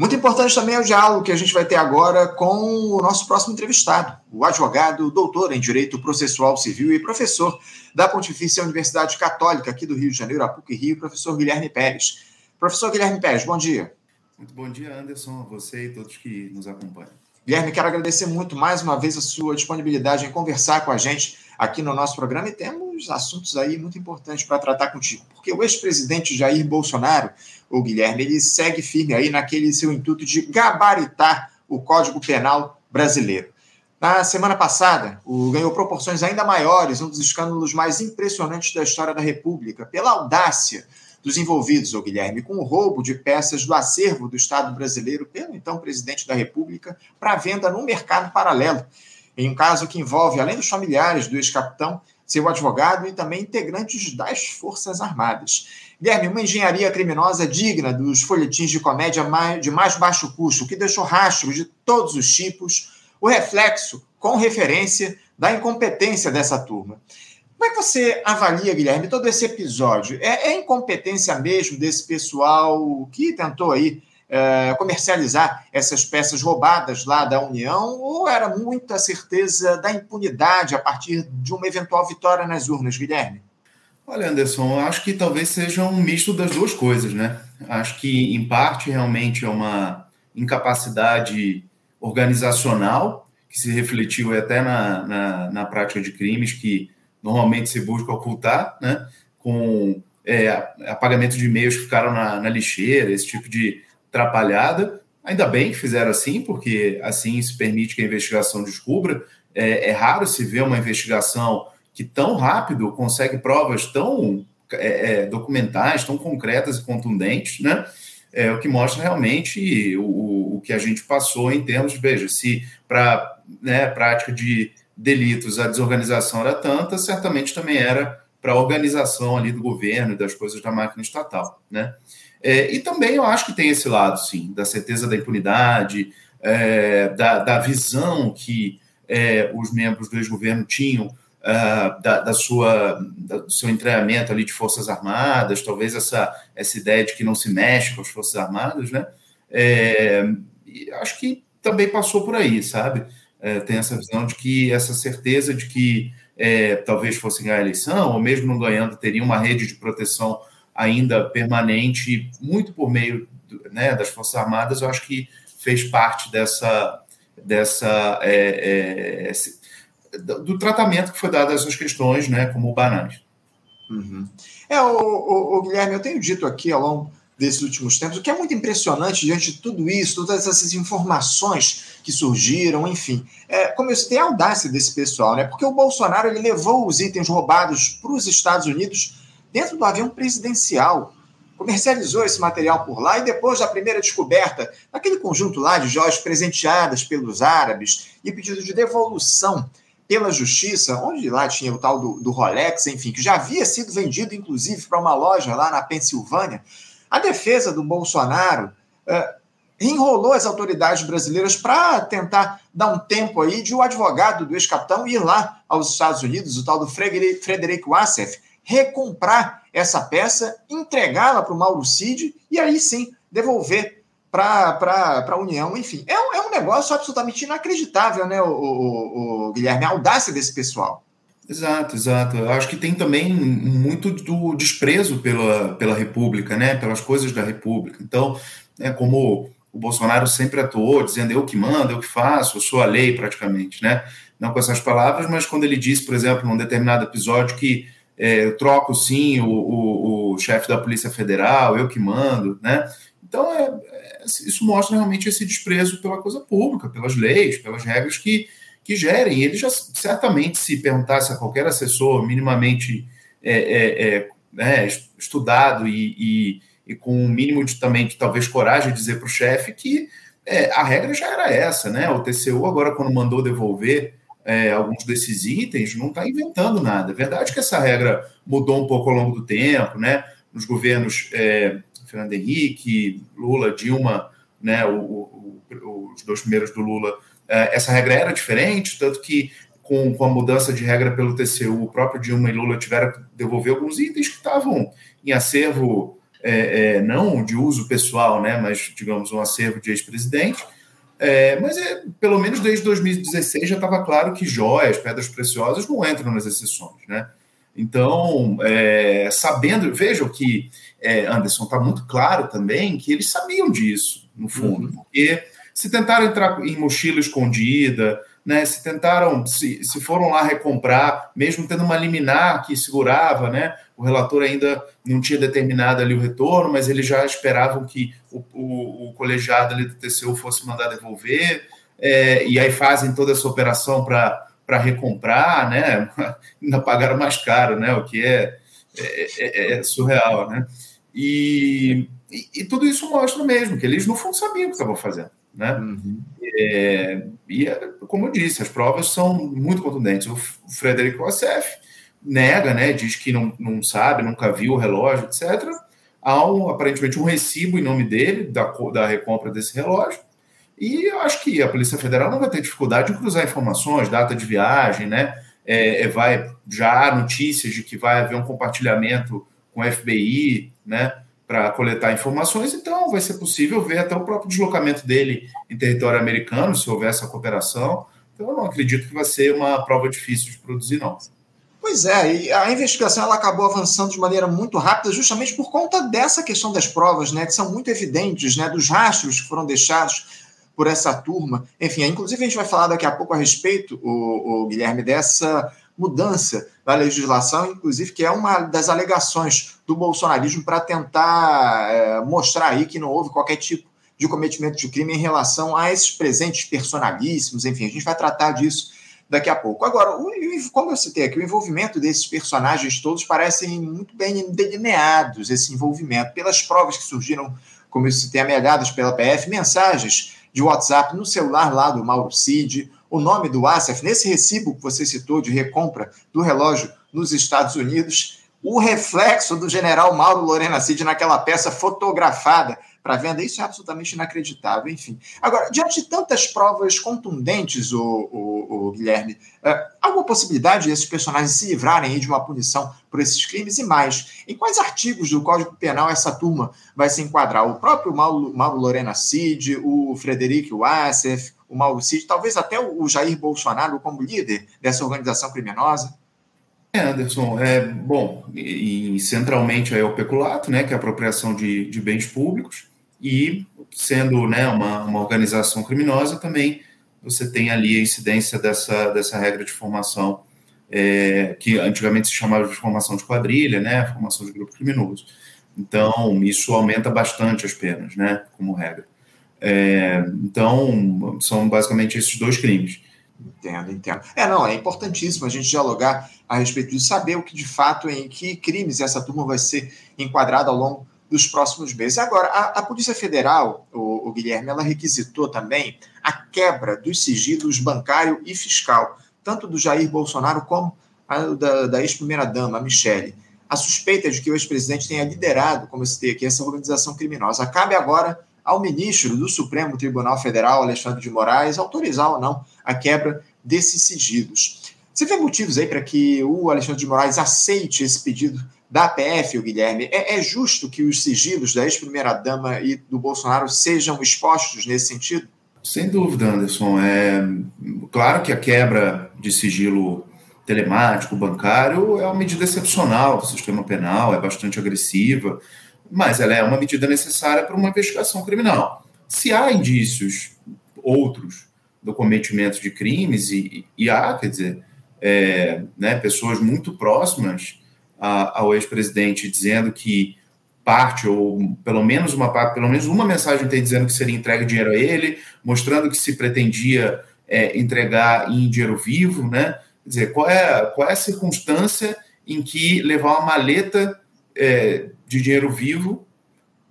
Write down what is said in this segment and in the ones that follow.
Muito importante também é o diálogo que a gente vai ter agora com o nosso próximo entrevistado, o advogado, doutor em Direito Processual Civil e professor da Pontifícia Universidade Católica aqui do Rio de Janeiro, a PUC Rio, professor Guilherme Pérez. Professor Guilherme Pérez, bom dia. Muito bom dia, Anderson, a você e todos que nos acompanham. Guilherme, quero agradecer muito mais uma vez a sua disponibilidade em conversar com a gente aqui no nosso programa e temos assuntos aí muito importantes para tratar contigo, porque o ex-presidente Jair Bolsonaro, o Guilherme, ele segue firme aí naquele seu intuito de gabaritar o Código Penal brasileiro. Na semana passada, o ganhou proporções ainda maiores, um dos escândalos mais impressionantes da história da República, pela audácia dos envolvidos, o Guilherme, com o roubo de peças do acervo do Estado brasileiro pelo então presidente da República para venda no mercado paralelo em um caso que envolve, além dos familiares do ex-capitão, seu advogado e também integrantes das Forças Armadas. Guilherme, uma engenharia criminosa digna dos folhetins de comédia de mais baixo custo, que deixou rastros de todos os tipos, o reflexo, com referência, da incompetência dessa turma. Como é que você avalia, Guilherme, todo esse episódio? É, é incompetência mesmo desse pessoal que tentou aí é, comercializar essas peças roubadas lá da União, ou era muita certeza da impunidade a partir de uma eventual vitória nas urnas, Guilherme? Olha, Anderson, acho que talvez seja um misto das duas coisas, né? Acho que, em parte, realmente é uma incapacidade organizacional que se refletiu até na, na, na prática de crimes que normalmente se busca ocultar, né? Com é, apagamento de e-mails que ficaram na, na lixeira, esse tipo de atrapalhada. Ainda bem que fizeram assim, porque assim se permite que a investigação descubra. É, é raro se ver uma investigação que tão rápido consegue provas tão é, é, documentais, tão concretas e contundentes, né? É o que mostra realmente o, o que a gente passou em termos de, veja, se para né, prática de delitos a desorganização era tanta, certamente também era para a organização ali do governo e das coisas da máquina estatal, né? É, e também eu acho que tem esse lado, sim, da certeza da impunidade, é, da, da, visão que é, os membros do ex-governo tinham uh, da, da, sua, da, do seu treinamento ali de Forças Armadas, talvez essa, essa ideia de que não se mexe com as Forças Armadas, né? É, acho que também passou por aí, sabe? É, tem essa visão de que, essa certeza de que é, talvez fosse ganhar a eleição, ou mesmo não ganhando, teria uma rede de proteção ainda permanente, muito por meio né, das Forças Armadas, eu acho que fez parte dessa, dessa é, é, do tratamento que foi dado a essas questões, né, como banais. Uhum. É, o, o, o, Guilherme, eu tenho dito aqui ao longo desses últimos tempos, o que é muito impressionante diante de tudo isso, todas essas informações que surgiram, enfim, é, como eu citei, a audácia desse pessoal, né? Porque o Bolsonaro ele levou os itens roubados para os Estados Unidos dentro do avião presidencial. Comercializou esse material por lá e depois da primeira descoberta daquele conjunto lá de joias presenteadas pelos árabes e pedido de devolução pela justiça, onde lá tinha o tal do, do Rolex, enfim, que já havia sido vendido inclusive para uma loja lá na Pensilvânia, a defesa do Bolsonaro uh, enrolou as autoridades brasileiras para tentar dar um tempo aí de o advogado do ex-capitão ir lá aos Estados Unidos, o tal do Frederick Wassef, recomprar essa peça, entregá-la para o Mauro Cid e aí sim devolver para a União. Enfim, é um, é um negócio absolutamente inacreditável, né, o, o, o, Guilherme? A audácia desse pessoal. Exato, exato. Eu acho que tem também muito do desprezo pela, pela República, né? Pelas coisas da República. Então, é como o Bolsonaro sempre atuou, dizendo eu que mando, eu que faço, eu sou a lei praticamente, né? Não com essas palavras, mas quando ele disse, por exemplo, num determinado episódio que é, eu troco sim o, o, o chefe da Polícia Federal, eu que mando, né? Então, é, é, isso mostra realmente esse desprezo pela coisa pública, pelas leis, pelas regras que, que gerem. Ele já certamente, se perguntasse a qualquer assessor minimamente é, é, é né, estudado e, e, e, com um mínimo de também de talvez coragem de dizer para o chefe que é, a regra já era essa, né? O TCU agora quando mandou devolver é, alguns desses itens, não está inventando nada. É verdade que essa regra mudou um pouco ao longo do tempo, né? Nos governos é, Fernando Henrique, Lula, Dilma, né? O, o, os dois primeiros do Lula, é, essa regra era diferente, tanto que com, com, a mudança de regra pelo TCU, o próprio Dilma e Lula tiveram que devolver alguns itens que estavam em acervo é, é, não de uso pessoal, né, mas, digamos, um acervo de ex-presidente. É, mas é, pelo menos desde 2016 já estava claro que joias, pedras preciosas não entram nas exceções, né? Então, é, sabendo, vejam que, é, Anderson, está muito claro também que eles sabiam disso, no fundo, uhum. porque se tentaram entrar em mochila escondida, né, se tentaram, se, se foram lá recomprar, mesmo tendo uma liminar que segurava, né, o relator ainda não tinha determinado ali o retorno, mas eles já esperavam que o, o, o colegiado ali do TCU fosse mandar devolver, é, e aí fazem toda essa operação para recomprar, né? Ainda pagaram mais caro, né? O que é, é, é, é surreal, né? E, e, e, tudo isso mostra mesmo que eles no fundo sabiam o que estavam fazendo, né? Uhum. É, e como eu disse, as provas são muito contundentes. O Frederico Assef nega, né? Diz que não, não sabe, nunca viu o relógio, etc. Há um, aparentemente um recibo em nome dele da, da recompra desse relógio e eu acho que a Polícia Federal não vai ter dificuldade em cruzar informações, data de viagem, né? É, é vai já há notícias de que vai haver um compartilhamento com o FBI, né? Para coletar informações, então vai ser possível ver até o próprio deslocamento dele em território americano, se houver essa cooperação. Então, eu não acredito que vai ser uma prova difícil de produzir, não. Pois é, e a investigação ela acabou avançando de maneira muito rápida, justamente por conta dessa questão das provas, né, que são muito evidentes, né, dos rastros que foram deixados por essa turma. Enfim, inclusive a gente vai falar daqui a pouco a respeito, o, o Guilherme, dessa mudança da legislação, inclusive que é uma das alegações do bolsonarismo para tentar é, mostrar aí que não houve qualquer tipo de cometimento de crime em relação a esses presentes personalíssimos, enfim, a gente vai tratar disso daqui a pouco. Agora, o, como eu citei aqui, o envolvimento desses personagens todos parecem muito bem delineados, esse envolvimento, pelas provas que surgiram, como eu citei, amealhadas pela PF, mensagens de WhatsApp no celular lá do Mauro Cid, o nome do Asaf, nesse recibo que você citou de recompra do relógio nos Estados Unidos, o reflexo do general Mauro Lorena Cid naquela peça fotografada para venda. Isso é absolutamente inacreditável, enfim. Agora, diante de tantas provas contundentes, o, o, o Guilherme, é, alguma possibilidade desses personagens se livrarem de uma punição por esses crimes e mais? Em quais artigos do Código Penal essa turma vai se enquadrar? O próprio Mauro, Mauro Lorena Cid, o Frederico Wassef, o Mauro Cid, talvez até o Jair Bolsonaro como líder dessa organização criminosa? É, Anderson, é bom, e, e centralmente é o peculato, né, que é a apropriação de, de bens públicos, e sendo né, uma, uma organização criminosa também você tem ali a incidência dessa, dessa regra de formação é, que antigamente se chamava de formação de quadrilha, né, formação de grupo criminoso. Então, isso aumenta bastante as penas, né, como regra. É, então, são basicamente esses dois crimes. Entendo, entendo. É, não, é importantíssimo a gente dialogar a respeito de saber o que de fato, em que crimes essa turma vai ser enquadrada ao longo dos próximos meses. Agora, a, a Polícia Federal, o, o, Guilherme, ela requisitou também a quebra dos sigilos bancário e fiscal, tanto do Jair Bolsonaro como a, da, da ex-primeira-dama, Michele. A suspeita de que o ex-presidente tenha liderado, como eu citei aqui, essa organização criminosa. Cabe agora ao ministro do Supremo Tribunal Federal, Alexandre de Moraes, autorizar ou não a quebra desses sigilos. Você vê motivos aí para que o Alexandre de Moraes aceite esse pedido da PF, o Guilherme, é, é justo que os sigilos da ex-primeira-dama e do Bolsonaro sejam expostos nesse sentido? Sem dúvida, Anderson. É claro que a quebra de sigilo telemático, bancário, é uma medida excepcional do sistema penal, é bastante agressiva, mas ela é uma medida necessária para uma investigação criminal. Se há indícios outros do cometimento de crimes, e, e há, quer dizer, é, né, pessoas muito próximas a, ao ex-presidente dizendo que parte, ou pelo menos uma parte, pelo menos uma mensagem tem dizendo que seria entregue dinheiro a ele, mostrando que se pretendia é, entregar em dinheiro vivo, né? Quer dizer, qual é, qual é a circunstância em que levar uma maleta é, de dinheiro vivo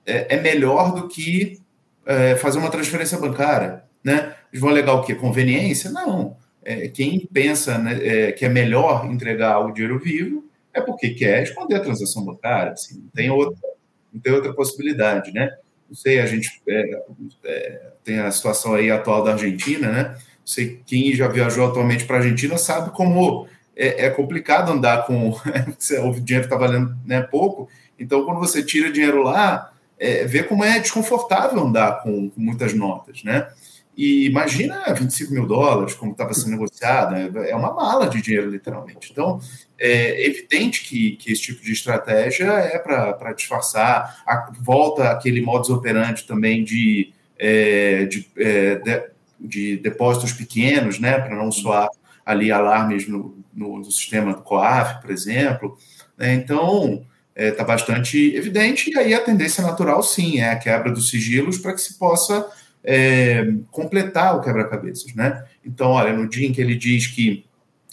é, é melhor do que é, fazer uma transferência bancária, né? Eles vão alegar o quê? Conveniência? Não. É, quem pensa né, é, que é melhor entregar o dinheiro vivo é porque quer esconder a transação bancária, assim, não tem outra, não tem outra possibilidade, né? Não sei, a gente é, tem a situação aí atual da Argentina, né? Não sei, quem já viajou atualmente para a Argentina sabe como é, é, complicado andar com o dinheiro está valendo né, pouco Então, quando você tira dinheiro lá, é, vê como é desconfortável andar com, com muitas notas, né? E imagina 25 mil dólares, como estava sendo negociado, é, é uma mala de dinheiro, literalmente. Então, é evidente que, que esse tipo de estratégia é para disfarçar, a, volta aquele modus operandi também de, é, de, é, de, de, depósitos pequenos, né, para não soar ali alarmes no, no, no, sistema do COAF, por exemplo. Né? Então, está é, bastante evidente, e aí a tendência natural, sim, é a quebra dos sigilos para que se possa é, completar o quebra-cabeças, né? Então, olha, no dia em que ele diz que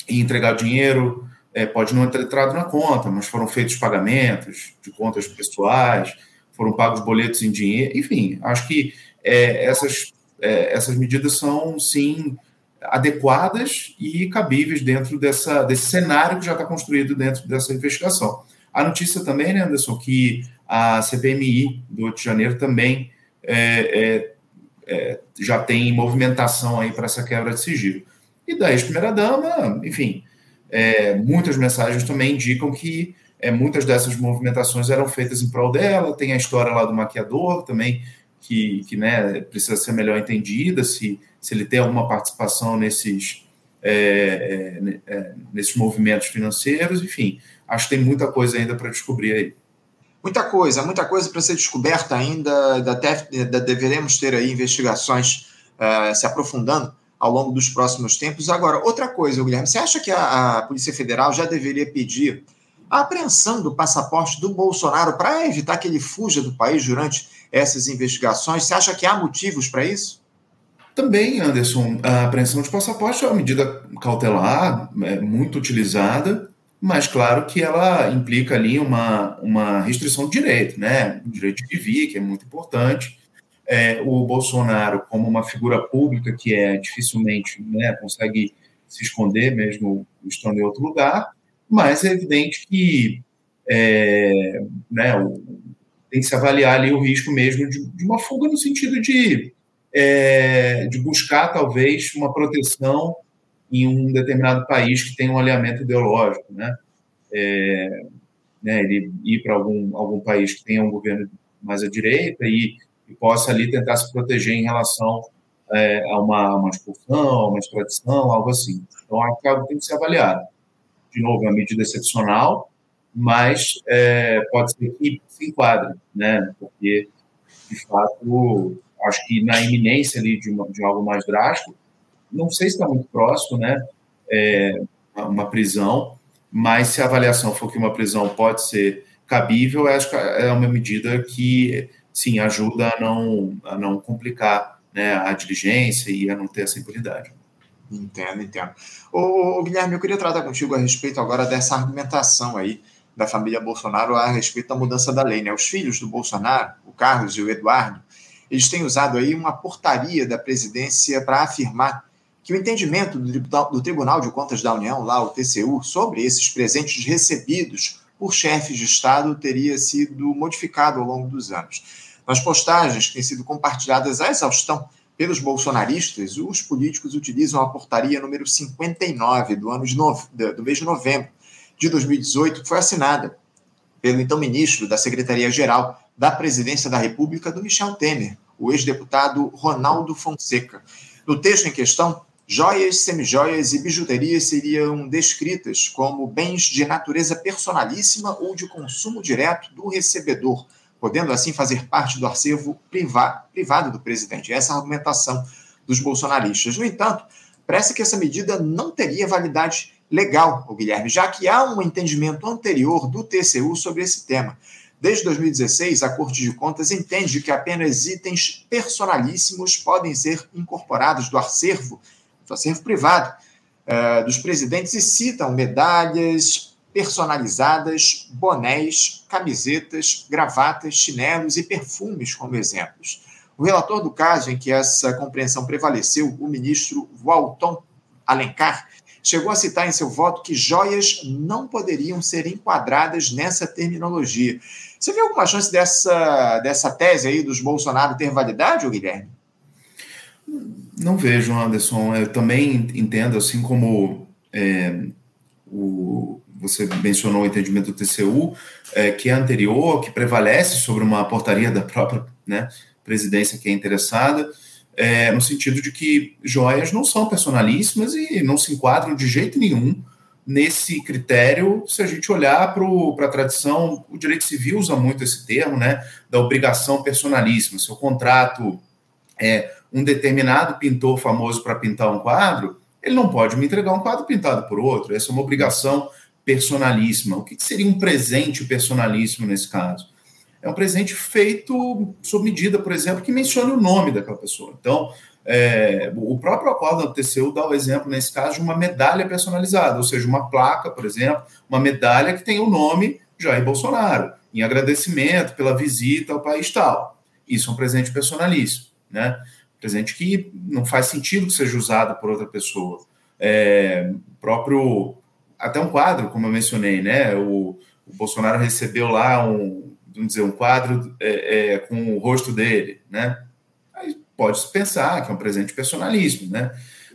ia entregar o dinheiro, é, pode não ter entrado na conta, mas foram feitos pagamentos de contas pessoais, foram pagos boletos em dinheiro, enfim, acho que é, essas, é, essas medidas são, sim, adequadas e cabíveis dentro dessa, desse cenário que já está construído dentro dessa investigação. A notícia também, né, Anderson, que a CPMI do Rio de Janeiro também é, é, é, já tem movimentação aí para essa quebra de sigilo. E da ex-primeira-dama, enfim, é, muitas mensagens também indicam que é, muitas dessas movimentações eram feitas em prol dela. Tem a história lá do maquiador também, que, que né, precisa ser melhor entendida, se, se ele tem alguma participação nesses, é, é, é nesses movimentos financeiros, enfim. Acho que tem muita coisa ainda para descobrir aí. Muita coisa, muita coisa para ser descoberta ainda. Até, deveremos ter aí investigações uh, se aprofundando ao longo dos próximos tempos. Agora, outra coisa, Guilherme, você acha que a, a Polícia Federal já deveria pedir a apreensão do passaporte do Bolsonaro para evitar que ele fuja do país durante essas investigações? Você acha que há motivos para isso? Também, Anderson, a apreensão de passaporte é uma medida cautelar é, muito utilizada mas claro que ela implica ali uma, uma restrição de direito, né? O direito de vir, que é muito importante. É, o Bolsonaro, como uma figura pública que é dificilmente né, consegue se esconder, mesmo estando em outro lugar, mas é evidente que é, né, tem que se avaliar ali o risco mesmo de, de uma fuga no sentido de, é, de buscar, talvez, uma proteção em um determinado país que tem um alinhamento ideológico, né? É, né ele ir para algum, algum país que tenha um governo mais à direita e, e possa ali tentar se proteger em relação é, a uma, uma expulsão, uma extradição, algo assim. Então, algo tem que ser avaliado. De novo, é uma medida excepcional, mas é, pode ser que se enquadre, né? Porque, de fato, acho que na iminência ali de, uma, de algo mais drástico, não sei se está muito próximo, né? É, uma prisão, mas se a avaliação for que uma prisão pode ser cabível, acho que é uma medida que, sim, ajuda a não, a não complicar né, a diligência e a não ter essa impunidade. Entendo, entendo. Ô, ô, Guilherme, eu queria tratar contigo a respeito agora dessa argumentação aí da família Bolsonaro a respeito da mudança da lei. Né? Os filhos do Bolsonaro, o Carlos e o Eduardo, eles têm usado aí uma portaria da presidência para afirmar que o entendimento do Tribunal de Contas da União, lá o TCU, sobre esses presentes recebidos por chefes de Estado teria sido modificado ao longo dos anos. Nas postagens que têm sido compartilhadas à exaustão pelos bolsonaristas, os políticos utilizam a portaria número 59 do, ano de no... do mês de novembro de 2018, que foi assinada pelo então ministro da Secretaria-Geral da Presidência da República, do Michel Temer, o ex-deputado Ronaldo Fonseca. No texto em questão, Joias, semijoias e bijuterias seriam descritas como bens de natureza personalíssima ou de consumo direto do recebedor, podendo assim fazer parte do acervo privado do presidente. Essa é a argumentação dos bolsonaristas. No entanto, parece que essa medida não teria validade legal, o Guilherme, já que há um entendimento anterior do TCU sobre esse tema. Desde 2016, a Corte de Contas entende que apenas itens personalíssimos podem ser incorporados do acervo do acervo privado uh, dos presidentes e citam medalhas personalizadas, bonés, camisetas, gravatas, chinelos e perfumes como exemplos. O relator do caso em que essa compreensão prevaleceu, o ministro Walton Alencar, chegou a citar em seu voto que joias não poderiam ser enquadradas nessa terminologia. Você vê alguma chance dessa, dessa tese aí dos Bolsonaro ter validade, Guilherme? Não vejo, Anderson. Eu também entendo, assim como é, o você mencionou o entendimento do TCU, é, que é anterior, que prevalece sobre uma portaria da própria né, presidência que é interessada, é, no sentido de que joias não são personalíssimas e não se enquadram de jeito nenhum nesse critério, se a gente olhar para a tradição, o direito civil usa muito esse termo, né, da obrigação personalíssima. Se o contrato é um determinado pintor famoso para pintar um quadro, ele não pode me entregar um quadro pintado por outro. Essa é uma obrigação personalíssima. O que seria um presente personalíssimo nesse caso? É um presente feito sob medida, por exemplo, que mencione o nome daquela pessoa. Então, é, o próprio acordo do TCU dá o exemplo, nesse caso, de uma medalha personalizada, ou seja, uma placa, por exemplo, uma medalha que tem o nome Jair Bolsonaro, em agradecimento pela visita ao país tal. Isso é um presente personalíssimo, né? Presente que não faz sentido que seja usado por outra pessoa. É, próprio, até um quadro, como eu mencionei, né? O, o Bolsonaro recebeu lá um, vamos dizer, um quadro é, é, com o rosto dele, né? pode-se pensar que é um presente personalíssimo, né?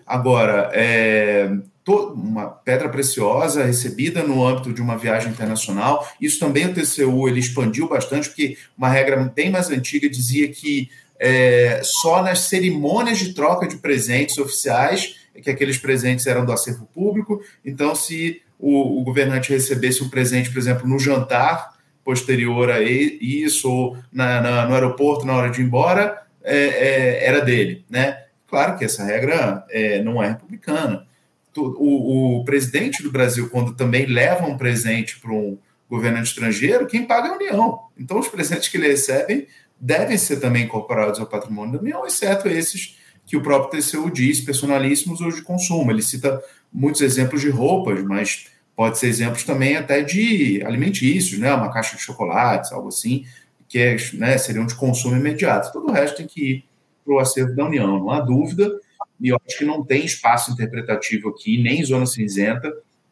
Agora, é, uma pedra preciosa recebida no âmbito de uma viagem internacional, isso também o TCU ele expandiu bastante, porque uma regra bem mais antiga dizia que é, só nas cerimônias de troca de presentes oficiais que aqueles presentes eram do acervo público. Então, se o, o governante recebesse um presente, por exemplo, no jantar posterior a isso, ou na, na, no aeroporto na hora de ir embora, é, é, era dele, né? Claro que essa regra é, não é republicana. O, o, presidente do Brasil, quando também leva um presente para um governante estrangeiro, quem paga é a União. Então, os presentes que ele recebe devem ser também incorporados ao patrimônio da União, exceto esses que o próprio TCU diz, personalíssimos ou de consumo. Ele cita muitos exemplos de roupas, mas pode ser exemplos também até de alimentícios, né? Uma caixa de chocolates, algo assim, que é, né, seriam de consumo imediato. Todo o resto tem que ir para o acervo da União, não há dúvida, e eu acho que não tem espaço interpretativo aqui, nem zona cinzenta,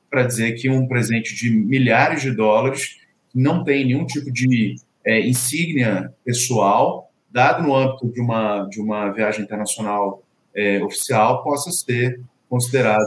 para dizer que um presente de milhares de dólares não tem nenhum tipo de é, insígnia pessoal, dado no âmbito de uma, de uma viagem internacional é, oficial, possa ser considerado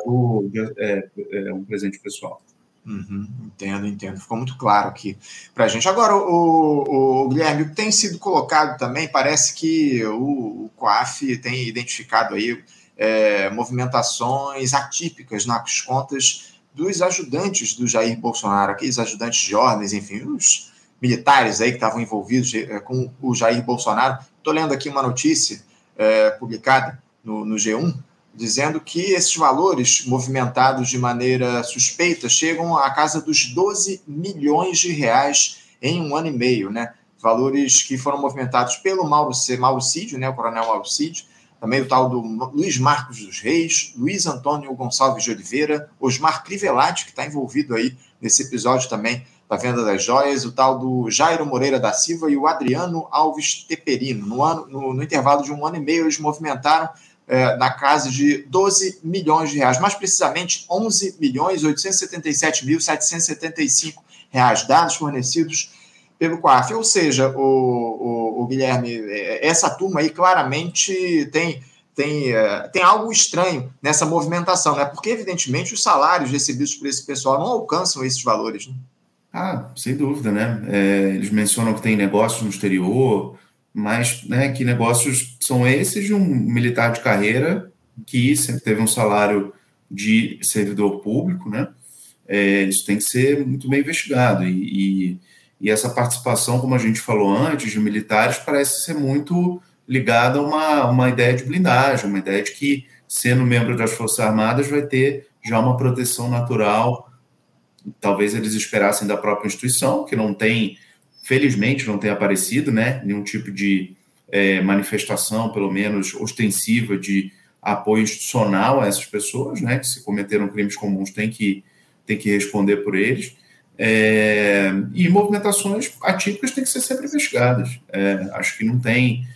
é, é um presente pessoal. Uhum, entendo, entendo. Ficou muito claro aqui para a gente. Agora, o, o, Guilherme, o que tem sido colocado também, parece que o, o COAF tem identificado aí é, movimentações atípicas nas contas dos ajudantes do Jair Bolsonaro, aqueles ajudantes de ordens, enfim, os militares aí que estavam envolvidos é, com o Jair Bolsonaro. Estou lendo aqui uma notícia é, publicada no, no G1, dizendo que esses valores movimentados de maneira suspeita chegam à casa dos 12 milhões de reais em um ano e meio, né? Valores que foram movimentados pelo Mauro, Mauro Cídio, né? O coronel Mauro Cídio, também o tal do Luiz Marcos dos Reis, Luiz Antônio Gonçalves de Oliveira, Osmar Crivellati, que está envolvido aí nesse episódio também da venda das joias, o tal do Jairo Moreira da Silva e o Adriano Alves Teperino. No, ano, no, no intervalo de um ano e meio, eles movimentaram é, na casa de 12 milhões de reais, mais precisamente 11 milhões 877 mil 775 reais, dados fornecidos pelo COAF. Ou seja, o, o, o, Guilherme, é, essa turma aí claramente tem, tem, é, tem algo estranho nessa movimentação, né? Porque, evidentemente, os salários recebidos por esse pessoal não alcançam esses valores. Né? Ah, sem dúvida, né? É, eles mencionam que tem negócios no exterior, mas né, que negócios são esses de um militar de carreira que sempre teve um salário de servidor público, né? É, isso tem que ser muito bem investigado. E, e, e, essa participação, como a gente falou antes, de militares, parece ser muito ligada a uma, uma ideia de blindagem, uma ideia de que, sendo membro das Forças Armadas, vai ter já uma proteção natural. Talvez eles esperassem da própria instituição, que não tem felizmente não tem aparecido, né, nenhum tipo de é, manifestação, pelo menos ostensiva, de apoio institucional a essas pessoas, né, que se cometeram crimes comuns tem que, tem que responder por eles. É, e movimentações atípicas têm que ser sempre investigadas. É, acho que não tem,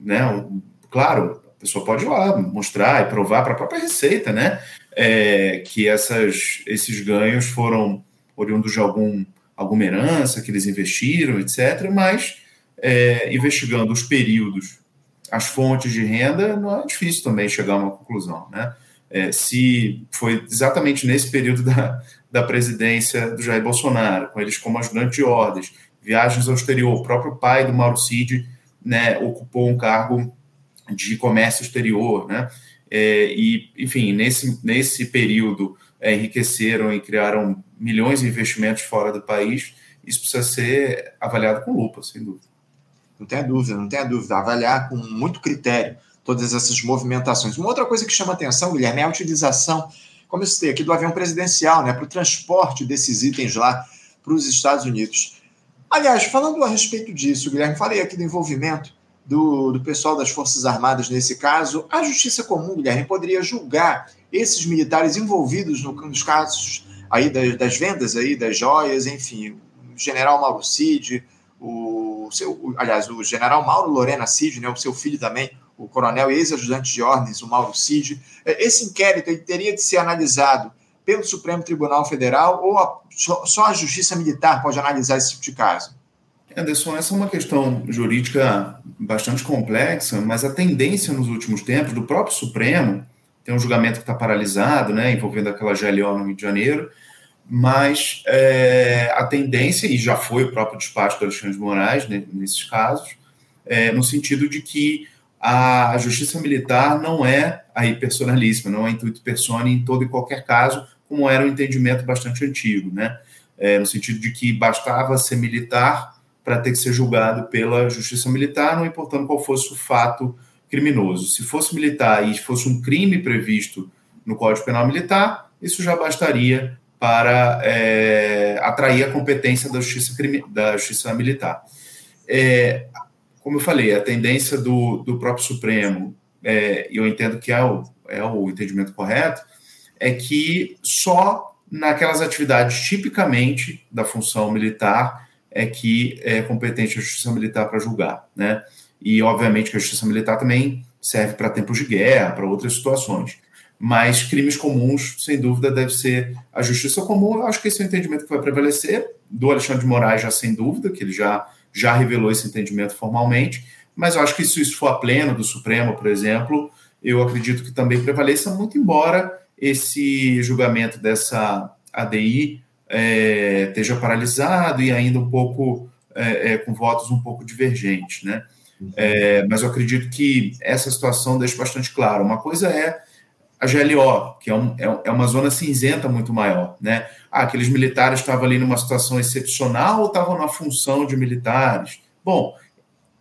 né, um, claro, a pessoa pode ir lá mostrar e provar para a própria Receita, né, é, que essas, esses ganhos foram oriundos de algum alguma herança que eles investiram, etc., mas é, investigando os períodos, as fontes de renda, não é difícil também chegar a uma conclusão. Né? é, se foi exatamente nesse período da, da presidência do Jair Bolsonaro, com eles como ajudante de ordens, viagens ao exterior, o próprio pai do Mauro Cid né, ocupou um cargo de comércio exterior, né? É, e, enfim, nesse, nesse período é, enriqueceram e criaram milhões de investimentos fora do país, isso precisa ser avaliado com lupa, sem dúvida. Não tenha dúvida, não tenha dúvida. Avaliar com muito critério todas essas movimentações. Uma outra coisa que chama atenção, Guilherme, é a utilização, como eu citei aqui, do avião presidencial, né, para o transporte desses itens lá para os Estados Unidos. Aliás, falando a respeito disso, Guilherme, falei aqui do envolvimento do, do pessoal das Forças Armadas nesse caso. A Justiça Comum, Guilherme, poderia julgar esses militares envolvidos no, nos casos aí das, das vendas aí das joias, enfim, o general Mauro Cid, o seu, aliás, o general Mauro Lorena Cid, né, o seu filho também, o coronel ex-ajudante de ordens, o Mauro Cid. É, esse inquérito ele teria de ser analisado pelo Supremo Tribunal Federal ou a, só, só, a Justiça Militar pode analisar esse tipo de caso? Anderson, essa é uma questão jurídica bastante complexa, mas a tendência nos últimos tempos do próprio Supremo, tem um julgamento que está paralisado, né, envolvendo aquela GLO no Rio de Janeiro, mas é, a tendência, e já foi o próprio despacho do Alexandre de Moraes né, nesses casos, é, no sentido de que a justiça militar não é aí personalíssima, não é intuito persona em todo e qualquer caso, como era um entendimento bastante antigo, né? É, no sentido de que bastava ser militar para ter que ser julgado pela justiça militar, não importando qual fosse o fato criminoso. Se fosse militar e fosse um crime previsto no Código Penal Militar, isso já bastaria para é, atrair a competência da justiça, da justiça militar. É, como eu falei, a tendência do, do próprio Supremo, é, eu entendo que é o, é o entendimento correto, é que só naquelas atividades tipicamente da função militar é que é competente a justiça militar para julgar, né? E obviamente que a justiça militar também serve para tempos de guerra, para outras situações. Mas crimes comuns, sem dúvida, deve ser a justiça comum. Eu acho que esse é o entendimento que vai prevalecer. Do Alexandre de Moraes, já sem dúvida, que ele já já revelou esse entendimento formalmente, mas eu acho que se isso for a pleno do Supremo, por exemplo, eu acredito que também prevaleça, muito embora esse julgamento dessa ADI é, esteja paralisado e ainda um pouco é, é, com votos um pouco divergentes, né? É, mas eu acredito que essa situação deixa bastante claro. Uma coisa é a GLO, que é, um, é, é uma zona cinzenta muito maior, né? Ah, aqueles militares estavam ali numa situação excepcional ou estavam na função de militares? Bom,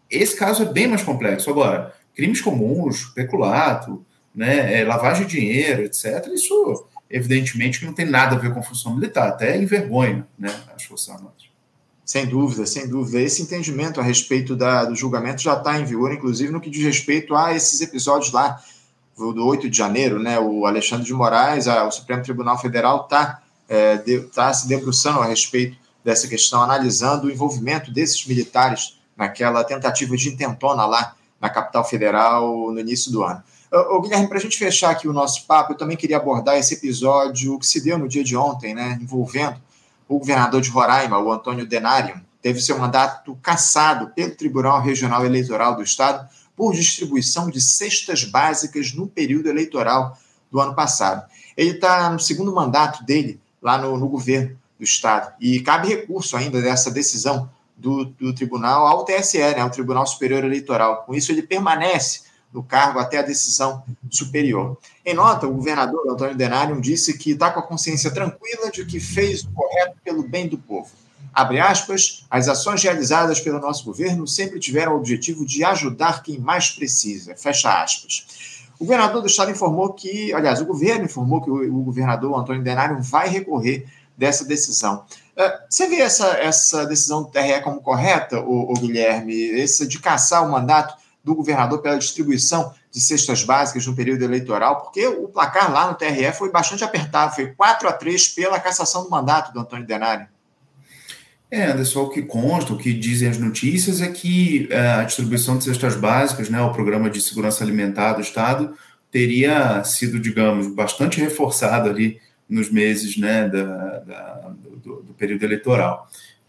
esse caso é bem mais complexo. Agora, crimes comuns, peculato, né, é, lavagem de dinheiro, etc., isso evidentemente que não tem nada a ver com a função militar, até envergonha né, as Forças Armadas. Sem dúvida, sem dúvida. Esse entendimento a respeito da, do julgamento já está em vigor, inclusive no que diz respeito a esses episódios lá do 8 de janeiro, né, o Alexandre de Moraes, a, o Supremo Tribunal Federal está é, tá se debruçando a respeito dessa questão, analisando o envolvimento desses militares naquela tentativa de intentona lá na capital federal no início do ano. Ô, Guilherme, para a gente fechar aqui o nosso papo, eu também queria abordar esse episódio que se deu no dia de ontem, né, envolvendo o governador de Roraima, o Antônio Denário, teve seu mandato cassado pelo Tribunal Regional Eleitoral do Estado por distribuição de cestas básicas no período eleitoral do ano passado. Ele está no segundo mandato dele lá no, no, governo do Estado e cabe recurso ainda dessa decisão do, do tribunal ao TSE, né, ao Tribunal Superior Eleitoral. Com isso, ele permanece no cargo até a decisão superior. Em nota, o governador Antônio Denário disse que está com a consciência tranquila de que fez o correto pelo bem do povo Abre aspas, as ações realizadas pelo nosso governo sempre tiveram o objetivo de ajudar quem mais precisa. Fecha aspas. O governador do estado informou que, aliás, o governo informou que o, governador Antônio Denário vai recorrer dessa decisão. Uh, você vê essa, essa decisão do TRE como correta, o Guilherme, essa de caçar o mandato do governador pela distribuição de cestas básicas no período eleitoral, porque o placar lá no TRE foi bastante apertado, foi 4 a 3 pela cassação do mandato do Antônio Denário. É, Anderson, o que consta, o que dizem as notícias é que é, a distribuição de cestas básicas, né, o programa de segurança alimentar do Estado, teria sido, digamos, bastante reforçado ali nos meses né, da, da do, do, período eleitoral.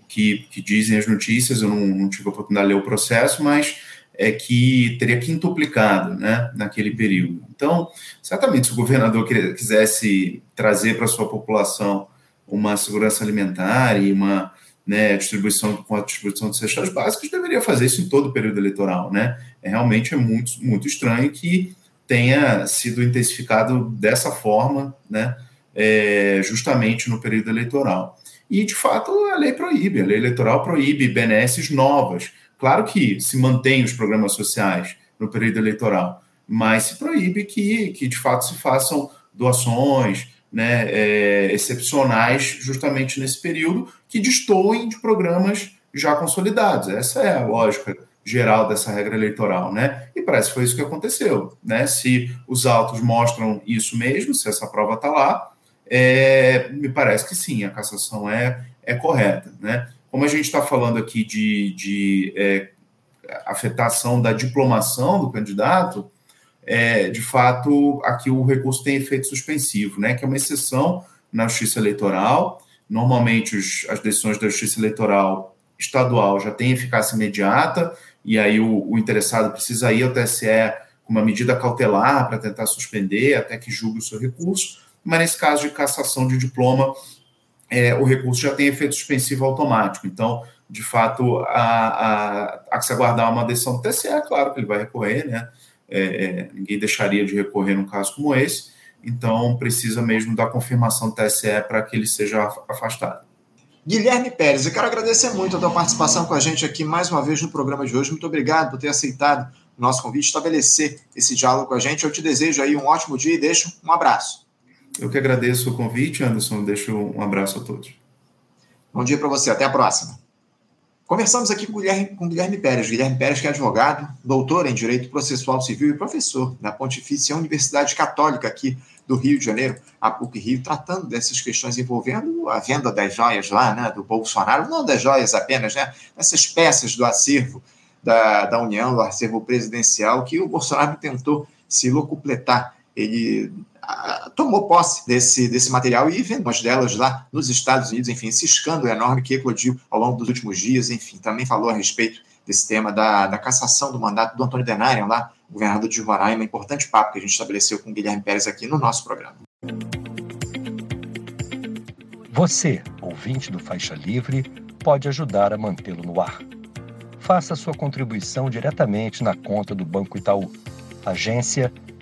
Que, que dizem as notícias, eu não, não tive a oportunidade de ler o processo, mas é que teria quintuplicado né, naquele período. Então, certamente, se o governador quisesse trazer para a sua população uma segurança alimentar e uma né, distribuição com a distribuição de cestas básicas, deveria fazer isso em todo o período eleitoral. Né? É, realmente é muito, muito estranho que tenha sido intensificado dessa forma, né, é, justamente no período eleitoral. E, de fato, a lei proíbe, a lei eleitoral proíbe benesses novas. Claro que se mantém os programas sociais no período eleitoral, mas se proíbe que, que de fato, se façam doações né, é, excepcionais justamente nesse período que destoem de programas já consolidados. Essa é a lógica geral dessa regra eleitoral, né? E parece que foi isso que aconteceu, né? Se os autos mostram isso mesmo, se essa prova está lá, é, me parece que sim, a cassação é, é correta, né? Como a gente está falando aqui de, de é, afetação da diplomação do candidato, é, de fato, aqui o recurso tem efeito suspensivo, né? Que é uma exceção na justiça eleitoral. Normalmente, os, as decisões da justiça eleitoral estadual já têm eficácia imediata, e aí o, o interessado precisa ir ao TSE com uma medida cautelar para tentar suspender até que julgue o seu recurso, mas nesse caso de cassação de diploma, é, o recurso já tem efeito suspensivo automático. Então, de fato, há, que se aguardar uma decisão do TSE, é claro que ele vai recorrer, né? É, é, ninguém deixaria de recorrer num caso como esse, então precisa mesmo da confirmação do TSE para que ele seja afastado. Guilherme Pérez, eu quero agradecer muito a tua participação com a gente aqui mais uma vez no programa de hoje. Muito obrigado por ter aceitado o nosso convite, estabelecer esse diálogo com a gente. Eu te desejo aí um ótimo dia e deixo um abraço. Eu que agradeço o convite, Anderson. Deixo um abraço a todos. Bom dia para você. Até a próxima. Conversamos aqui com Guilherme, com Guilherme Pérez. Guilherme Pérez, que é advogado, doutor em Direito Processual Civil e professor da Pontifícia Universidade Católica aqui do Rio de Janeiro, a PUC Rio, tratando dessas questões envolvendo a venda das joias lá, né, do Bolsonaro, não das joias apenas, né, essas peças do acervo da, da União, do acervo presidencial, que o Bolsonaro tentou se locupletar. Ele tomou posse desse, desse material e vendeu as delas lá nos Estados Unidos, enfim, esse escândalo enorme que eclodiu ao longo dos últimos dias, enfim, também falou a respeito desse tema da, da cassação do mandato do Antônio Denarian, lá, governador de Roraima, importante papo que a gente estabeleceu com o Guilherme Pérez aqui no nosso programa. Você, ouvinte do Faixa Livre, pode ajudar a mantê-lo no ar. Faça sua contribuição diretamente na conta do Banco Itaú, agência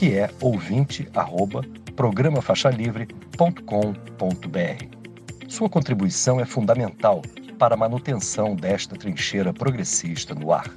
que é ouvinte@ programafaixalivre.com.br. Sua contribuição é fundamental para a manutenção desta trincheira progressista no ar.